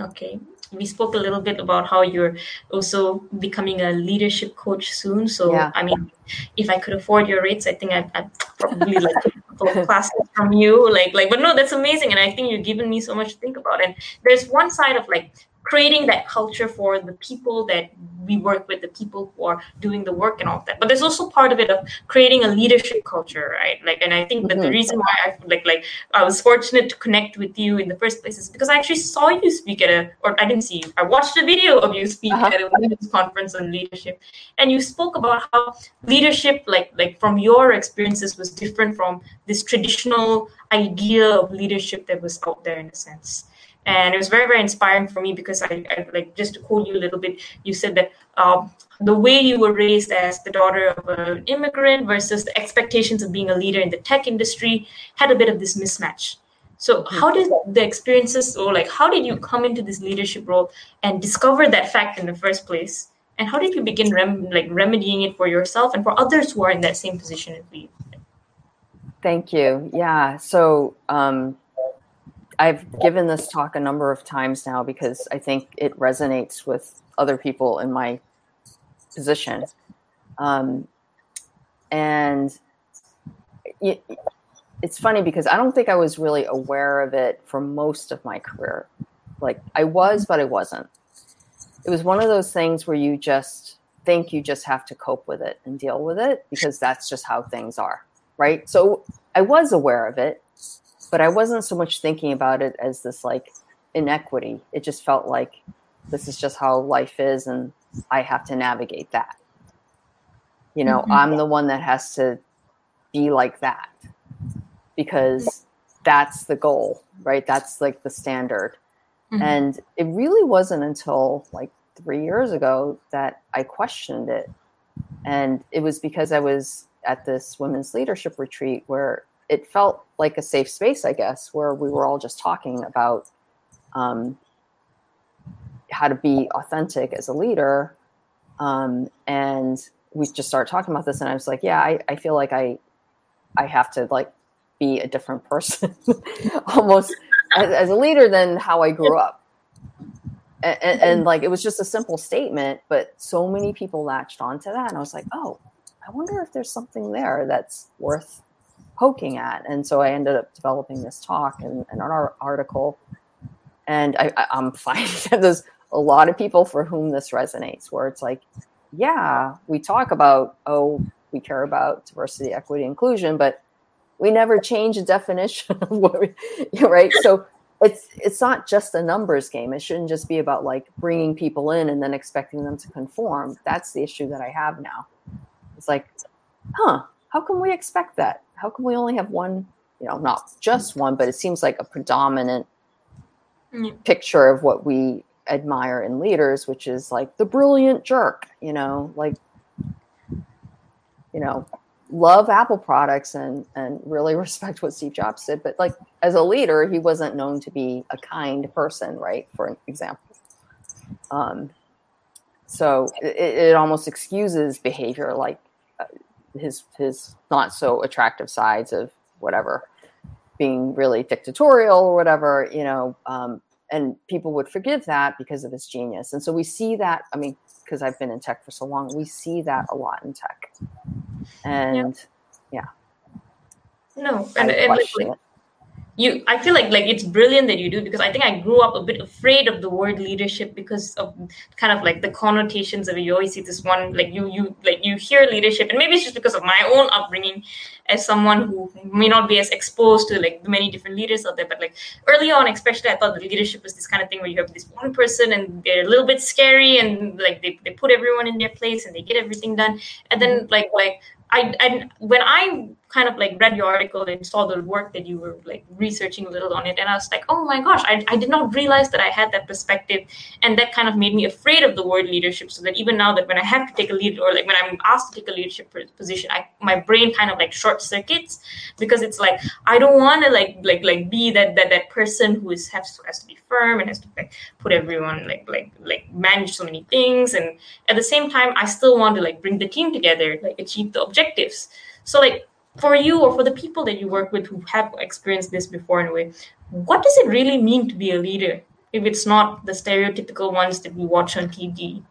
Okay. We spoke a little bit about how you're also becoming a leadership coach soon. So yeah. i mean if i could afford your rates i think i'd, I'd probably like a couple classes from you. Like like but no that's amazing. And i think you've given me so much to think about. And there's one side of like creating that culture for the people that we work with, the people who are doing the work and all that. But there's also part of it of creating a leadership culture, right? Like, and I think mm-hmm. that the mm-hmm. reason why I like like I was fortunate to connect with you in the first place is because I actually saw you speak at a, or I didn't see you, I watched a video of you speak uh-huh. at a women's conference on leadership, and you spoke about how leadership, like like from your experiences, was different from this traditional idea of leadership that was out there in a sense and it was very very inspiring for me because I, I like just to quote you a little bit you said that um, the way you were raised as the daughter of an immigrant versus the expectations of being a leader in the tech industry had a bit of this mismatch. So how did the experiences or like how did you come into this leadership role and discover that fact in the first place? And how did you begin rem- like remedying it for yourself and for others who are in that same position as you? Thank you. Yeah. So um, I've given this talk a number of times now because I think it resonates with other people in my position. Um, and it, it's funny because I don't think I was really aware of it for most of my career. Like I was, but I wasn't. It was one of those things where you just think you just have to cope with it and deal with it because that's just how things are. Right. So I was aware of it but I wasn't so much thinking about it as this like inequity. It just felt like this is just how life is, and I have to navigate that. You know, mm-hmm. I'm the one that has to be like that because that's the goal, right? That's like the standard. Mm-hmm. And it really wasn't until like three years ago that I questioned it. And it was because I was at this women's leadership retreat where it felt like a safe space, I guess, where we were all just talking about um, how to be authentic as a leader. Um, and we just started talking about this, and I was like, yeah, I, I feel like I I have to like be a different person, *laughs* almost as, as, a leader than how I grew up. And, and, and, like it was just a simple statement, but so many people latched onto that, and I was like, oh, I wonder if there's something there that's worth poking at. And so I ended up developing this talk and, and an article. And I, am finding *laughs* that there's a lot of people for whom this resonates, where it's like, yeah, we talk about, oh, we care about diversity, equity, inclusion, but we never change the definition *laughs* of what we, *laughs* right? So it's it's not just a numbers game. It shouldn't just be about like bringing people in and then expecting them to conform. That's the issue that I have now. It's like, huh, how can we expect that? How can we only have one, you know, not just one, but it seems like a predominant mm. picture of what we admire in leaders, which is like the brilliant jerk, you know, like you know, love Apple products and and really *laughs* respect what Steve Jobs did. But like as a leader, he wasn't known to be a kind person, right? For example. Um, so it, it almost excuses behavior like uh, his his not so attractive sides of whatever being really dictatorial or whatever you know um, and people would forgive that because of his genius. And so we see that i mean because i've been in tech for so long we see that a lot in tech. And yeah, yeah. no and, and like, you i feel like like it's brilliant that you do because i think i grew up a bit afraid of the word leadership because of kind of like the connotations of it you always see this one like you you like you hear leadership and maybe it's just because of my own upbringing as someone who may not be as exposed to like many different leaders out there but like early on especially i thought the leadership was this kind of thing where you have this one person and they're a little bit scary and like they, they put everyone in their place and they get everything done. And then like like I, I when I kind of like read your article and saw the work that you were like researching a little on it, and I was like, oh my gosh, I, I did not realize that I had that perspective, and that kind of made me afraid of the word leadership. So that even now that when I have to take a lead or like when I'm asked to take a leadership position, I my brain kind of like short circuits because it's like I don't want to like like like be that that that person who is has to, has to be firm and has to like put everyone like like like manage so many things, and at the same time, I still want to like bring the team together, like achieve the objectives. So like for you or for the people that you work with who have experienced this before in a way, what does it really mean to be a leader if it's not the stereotypical ones that we watch on TV?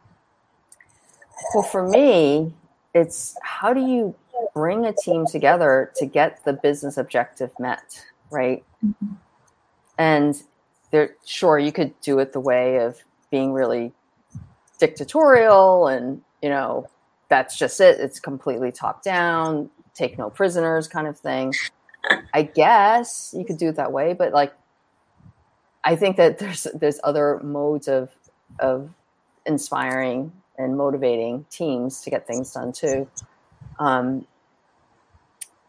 Well, for me, it's how do you bring a team together to get the business objective met, right? Mm-hmm. And there, sure, you could do it the way of being really dictatorial and, you know, that's just it. It's completely top down, take no prisoners kind of thing. I guess you could do it that way, but like I think that there's there's other modes of of inspiring and motivating teams to get things done too. Um,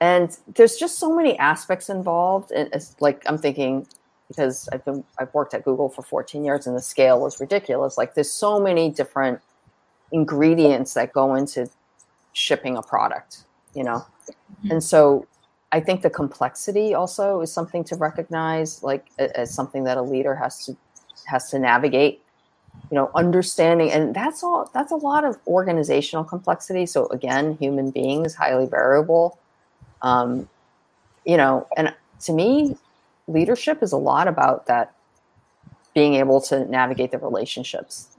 and there's just so many aspects involved. And it's like I'm thinking because I've been I've worked at Google for 14 years and the scale was ridiculous. Like there's so many different ingredients that go into shipping a product, you know. Mm-hmm. And so I think the complexity also is something to recognize, like as something that a leader has to has to navigate. You know, understanding, and that's all. That's a lot of organizational complexity. So again, human beings highly variable. Um, you know, and to me, leadership is a lot about that being able to navigate the relationships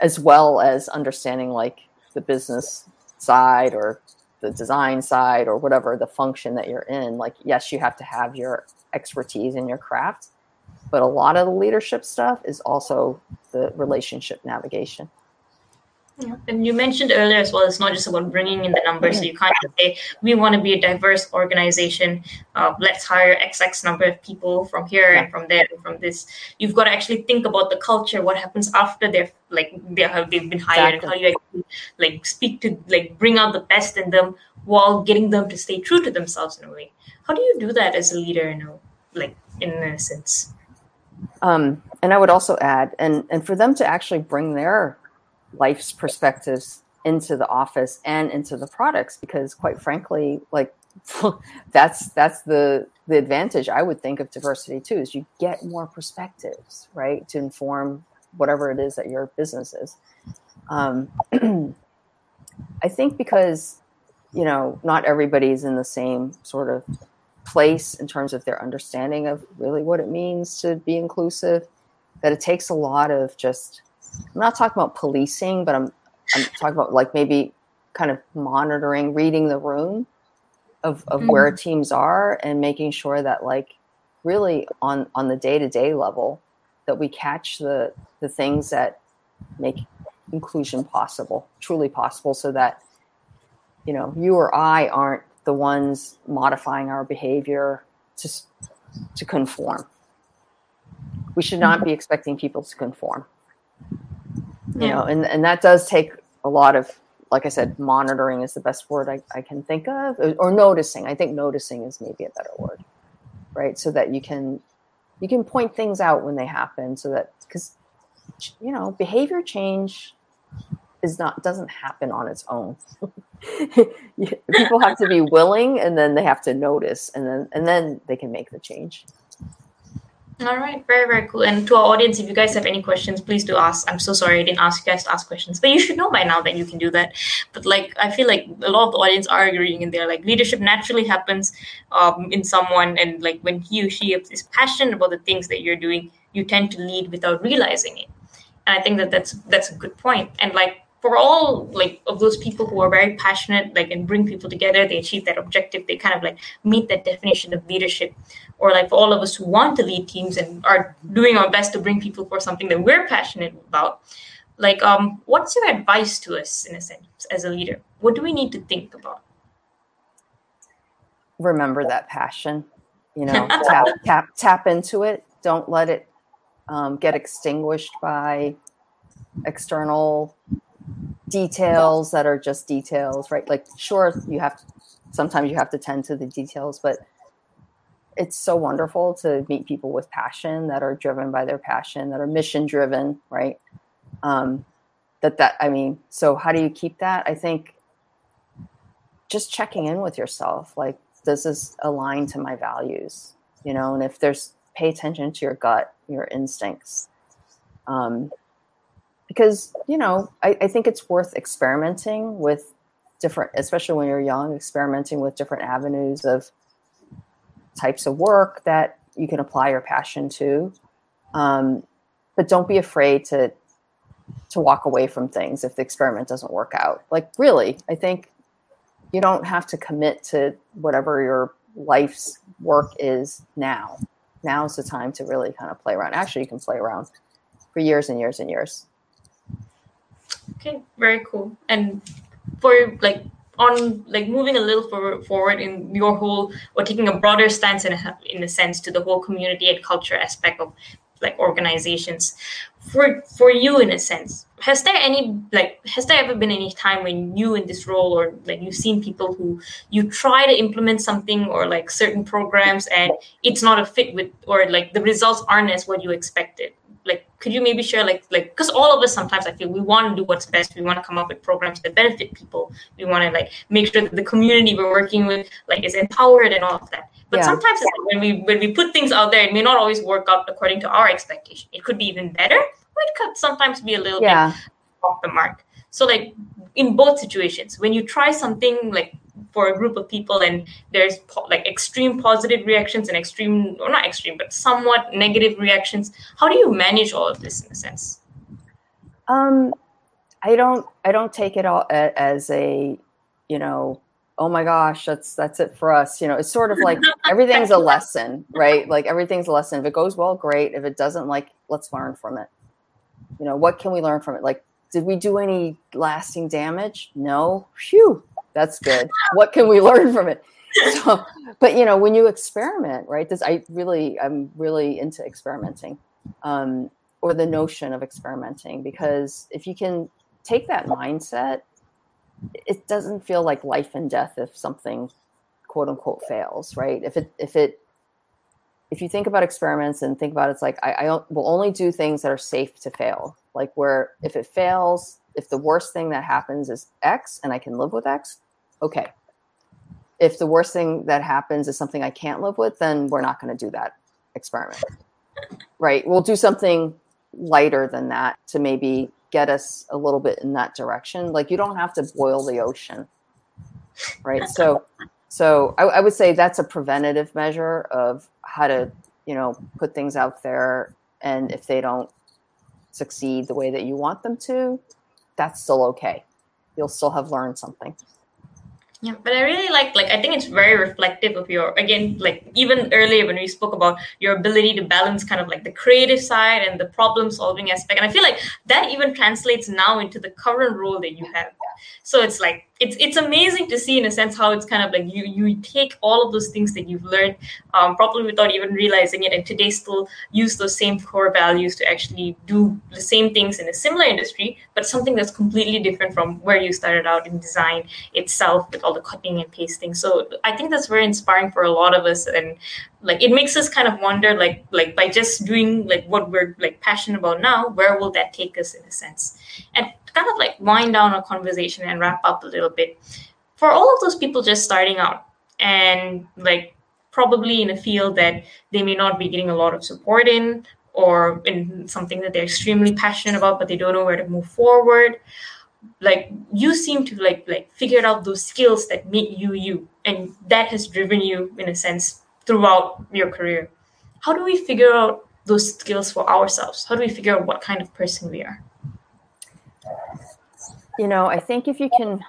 as well as understanding like the business side or the design side or whatever the function that you're in like yes you have to have your expertise in your craft but a lot of the leadership stuff is also the relationship navigation yeah. And you mentioned earlier as well, it's not just about bringing in the numbers. So you can't say, we want to be a diverse organization. Uh, let's hire XX number of people from here yeah. and from there and from this. You've got to actually think about the culture, what happens after they're like they have they've been hired exactly. and how do you actually, like speak to like bring out the best in them while getting them to stay true to themselves in a way. How do you do that as a leader, you know, like in a sense? Um, and I would also add, and and for them to actually bring their life's perspectives into the office and into the products because quite frankly like *laughs* that's that's the the advantage i would think of diversity too is you get more perspectives right to inform whatever it is that your business is. Um, *clears throat* i think because you know not everybody's in the same sort of place in terms of their understanding of really what it means to be inclusive that it takes a lot of just I'm not talking about policing, but I'm I'm talking about like maybe kind of monitoring, reading the room of, of mm-hmm. where teams are and making sure that like really on on the day to day level that we catch the the things that make inclusion possible, truly possible, so that you know you or I aren't the ones modifying our behavior to to conform. We should not be expecting people to conform. You know, and, and that does take a lot of, like I said, monitoring is the best word I, I can think of, or noticing. I think noticing is maybe a better word, right? So that you can you can point things out when they happen, so that because you know behavior change is not doesn't happen on its own. *laughs* People have to be willing, and then they have to notice, and then and then they can make the change. All right, very, very cool. And to our audience, if you guys have any questions, please do ask. I'm so sorry I didn't ask you guys to ask questions, but you should know by now that you can do that. But like, I feel like a lot of the audience are agreeing in there. Like, leadership naturally happens um, in someone, and like when he or she is passionate about the things that you're doing, you tend to lead without realizing it. And I think that that's that's a good point. And like for all like of those people who are very passionate like and bring people together they achieve that objective they kind of like meet that definition of leadership. Or like for all of us who want to lead teams and are doing our best to bring people for something that we're passionate about like um what's your advice to us in a sense as a leader? What do we need to think about? Remember that passion you know *laughs* tap tap tap into it. Don't let it um, get extinguished by external details that are just details, right? Like, sure, you have to, sometimes you have to tend to the details, but it's so wonderful to meet people with passion that are driven by their passion, that are mission driven, right? Um, that that I mean, so how do you keep that? I think just checking in with yourself, like, does this align to my values? You know, and if there's pay attention to your gut, your instincts. Um, because you know I, I, think it's worth experimenting with different especially when you're young experimenting with different avenues of types of work that you can apply your passion to. Um, but don't be afraid to to walk away from things if the experiment doesn't work out. Like really i think you don't have to commit to whatever your life's work is now. Now's the time to really kind of play around. Actually you can play around for years and years and years Okay, very cool. And for like on like moving a little for, forward in your whole or taking a broader stance in a, in a sense to the whole community and culture aspect of like organizations for for you in a sense has there any like has there ever been any time when you in this role or like you've seen people who you try to implement something or like certain programs and it's not a fit with or like the results aren't as what you expected like could you maybe share like like because all of us sometimes i feel we want to do what's best. We want to come up with programs that benefit people. We want to like make sure that the community we're working with like is empowered and all of that. But yeah. sometimes when we when we put things out there it may not always work out according to our expectation. It could be even better or it could sometimes be a little yeah. bit off the mark so like in both situations when you try something like for a group of people and there's po- like extreme positive reactions and extreme or not extreme but somewhat negative reactions how do you manage all of this in a sense? Um i don't i don't take it all as a you know oh my gosh that's that's it for us you know it's sort of like *laughs* everything's a lesson right? Like everything's a lesson. If it goes well great. If it doesn't like let's learn from it. You know what can we learn from it? Like did we do any lasting damage no phew that's good. what can we learn from it? *laughs* So, but you know, when you experiment, right? This I really, I'm really into experimenting, um, or the notion of experimenting, because if you can take that mindset, it doesn't feel like life and death if something, quote unquote, fails, right? If it, if it, if you think about experiments and think about it, it's like I, I will only do things that are safe to fail. Like where if it fails, if the worst thing that happens is X and I can live with X, okay. If the worst thing that happens is something I can't live with, then we're not going to do that experiment. right. We'll do something lighter than that to maybe get us a little bit in that direction. Like you don't have to boil the ocean. Right. So, so I, I would say that's a preventative measure of how to, you know, put things out there. And if they don't succeed the way that you want them to, that's still okay. You'll still have learned something. Yeah, but I really like like I think it's very reflective of your again like even earlier when we spoke about your ability to balance kind of like the creative side and the problem solving aspect, and I feel like that even translates now into the current role that you have. So it's like it's it's amazing to see in a sense how it's kind of like you you take all of those things that you've learned um, probably without even realizing it, and today still use those same core values to actually do the same things in a similar industry, but something that's completely different from where you started out in design itself with all the cutting and pasting. So I think that's very inspiring for a lot of us, and like it makes us kind of wonder, like like by just doing like what we're like passionate about now, where will that take us in a sense? And kind of like wind down our conversation and wrap up a little bit. For all of those people just starting out and like probably in a field that they may not be getting a lot of support in or in something that they're extremely passionate about but they don't know where to move forward like you seem to like like figured out those skills that make you you and that has driven you in a sense throughout your career. How do we figure out those skills for ourselves? How do we figure out what kind of person we are you know, I think if you can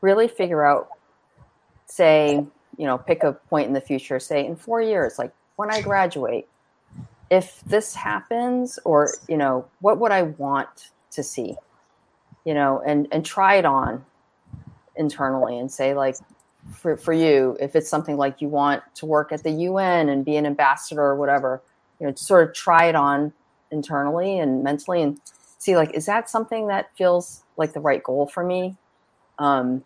really figure out, say, you know, pick a point in the future, say in four years, like when I graduate, if this happens, or, you know, what would I want to see? You know, and and try it on internally and say like for, for you, if it's something like you want to work at the UN and be an ambassador or whatever, you know, sort of try it on internally and mentally and see like, is that something that feels like the right goal for me? Um,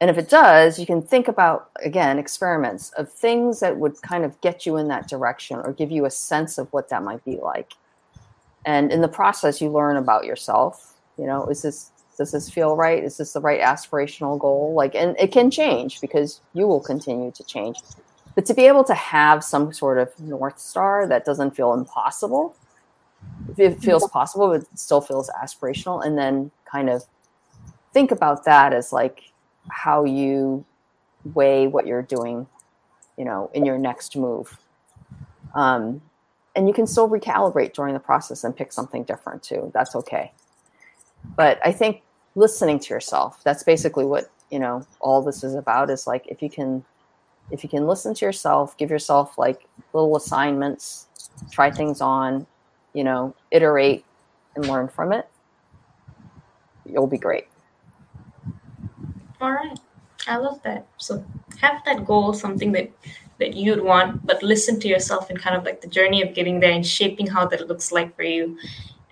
and if it does, you can think about again experiments of things that would kind of get you in that direction or give you a sense of what that might be like. And in the process, you learn about yourself. You know, is this does this feel right? Is this the right aspirational goal? Like, and it can change because you will continue to change. But to be able to have some sort of north star that doesn't feel impossible it feels possible, but it still feels aspirational. And then kind of think about that as like how you weigh what you're doing, you know, in your next move. Um, and you can still recalibrate during the process and pick something different too. That's okay. But I think listening to yourself, that's basically what, you know, all this is about is like if you can if you can listen to yourself, give yourself like little assignments, try things on, you know, iterate and learn from it, you'll be great. All right. I love that. So have that goal, something that that you'd want, but listen to yourself and kind of like the journey of getting there and shaping how that looks like for you.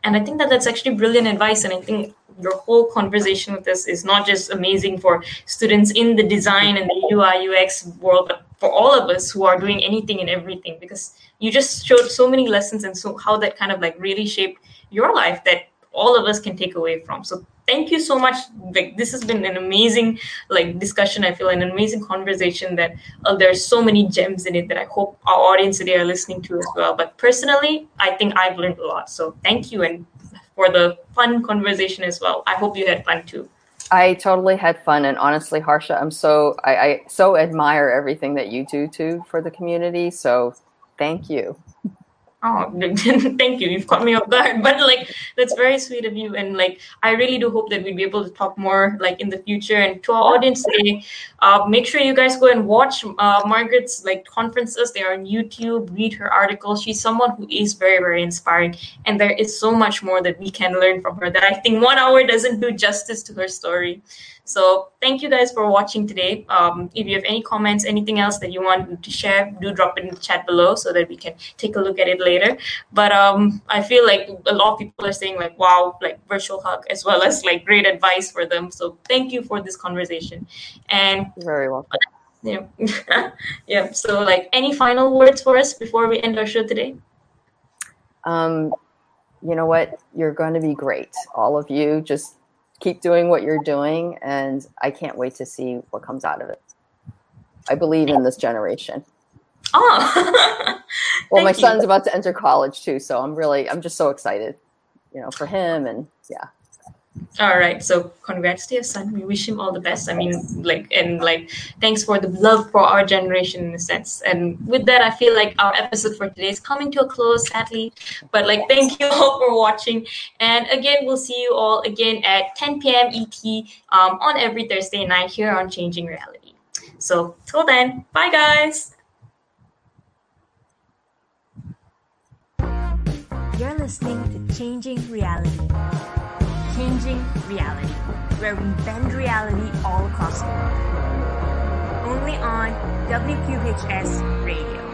And I think that that's actually brilliant advice. And I think your whole conversation with this is not just amazing for students in the design and the UI UX world, but for all of us who are doing anything and everything because you just showed so many lessons and so how that kind of like really shaped your life that all of us can take away from. So thank you so much. Like this has been an amazing like discussion i feel an amazing conversation that uh, there's so many gems in it that i hope our audience today are listening to as well. But personally i think i've learned a lot. So thank you and for the fun conversation as well i hope you had fun too I totally had fun, and honestly, Harsha, I'm so I, I so admire everything that you do too for the community. So, thank you. *laughs* Oh, *laughs* thank you. You've caught me off guard, but like that's very sweet of you. And like I really do hope that we'd be able to talk more like in the future. And to our audience today, uh, make sure you guys go and watch uh, Margaret's like conferences. They are on YouTube. Read her articles. She's someone who is very very inspiring, and there is so much more that we can learn from her. That I think one hour doesn't do justice to her story. So thank you guys for watching today. Um, if you have any comments, anything else that you want to share, do drop it in the chat below so that we can take a look at it later. But um, I feel like a lot of people are saying like, wow, like virtual hug as well as like great advice for them. So thank you for this conversation. And very welcome. *laughs* Yeah. *laughs* yeah. So like any final words for us before we end our show today? Um, you know what? You're going to be great. All of you just keep doing what you're doing, and I can't wait to see what comes out of it. I believe in this generation. Oh, *laughs* well, my son's about to enter college too, so I'm really, I'm just so excited, you know, for him, and yeah. All right. So congrats to your son. We wish him all the best. I mean, like, and like, thanks for the love for our generation in a sense. And with that, I feel like our episode for today is coming to a close, sadly. But like, thank you all for watching. And again, we'll see you all again at 10 p.m. ET um, on every Thursday night here on Changing Reality. So till then, bye guys. You're listening to Changing Reality. Changing Reality, where we bend reality all across the world. Only on WQHS Radio.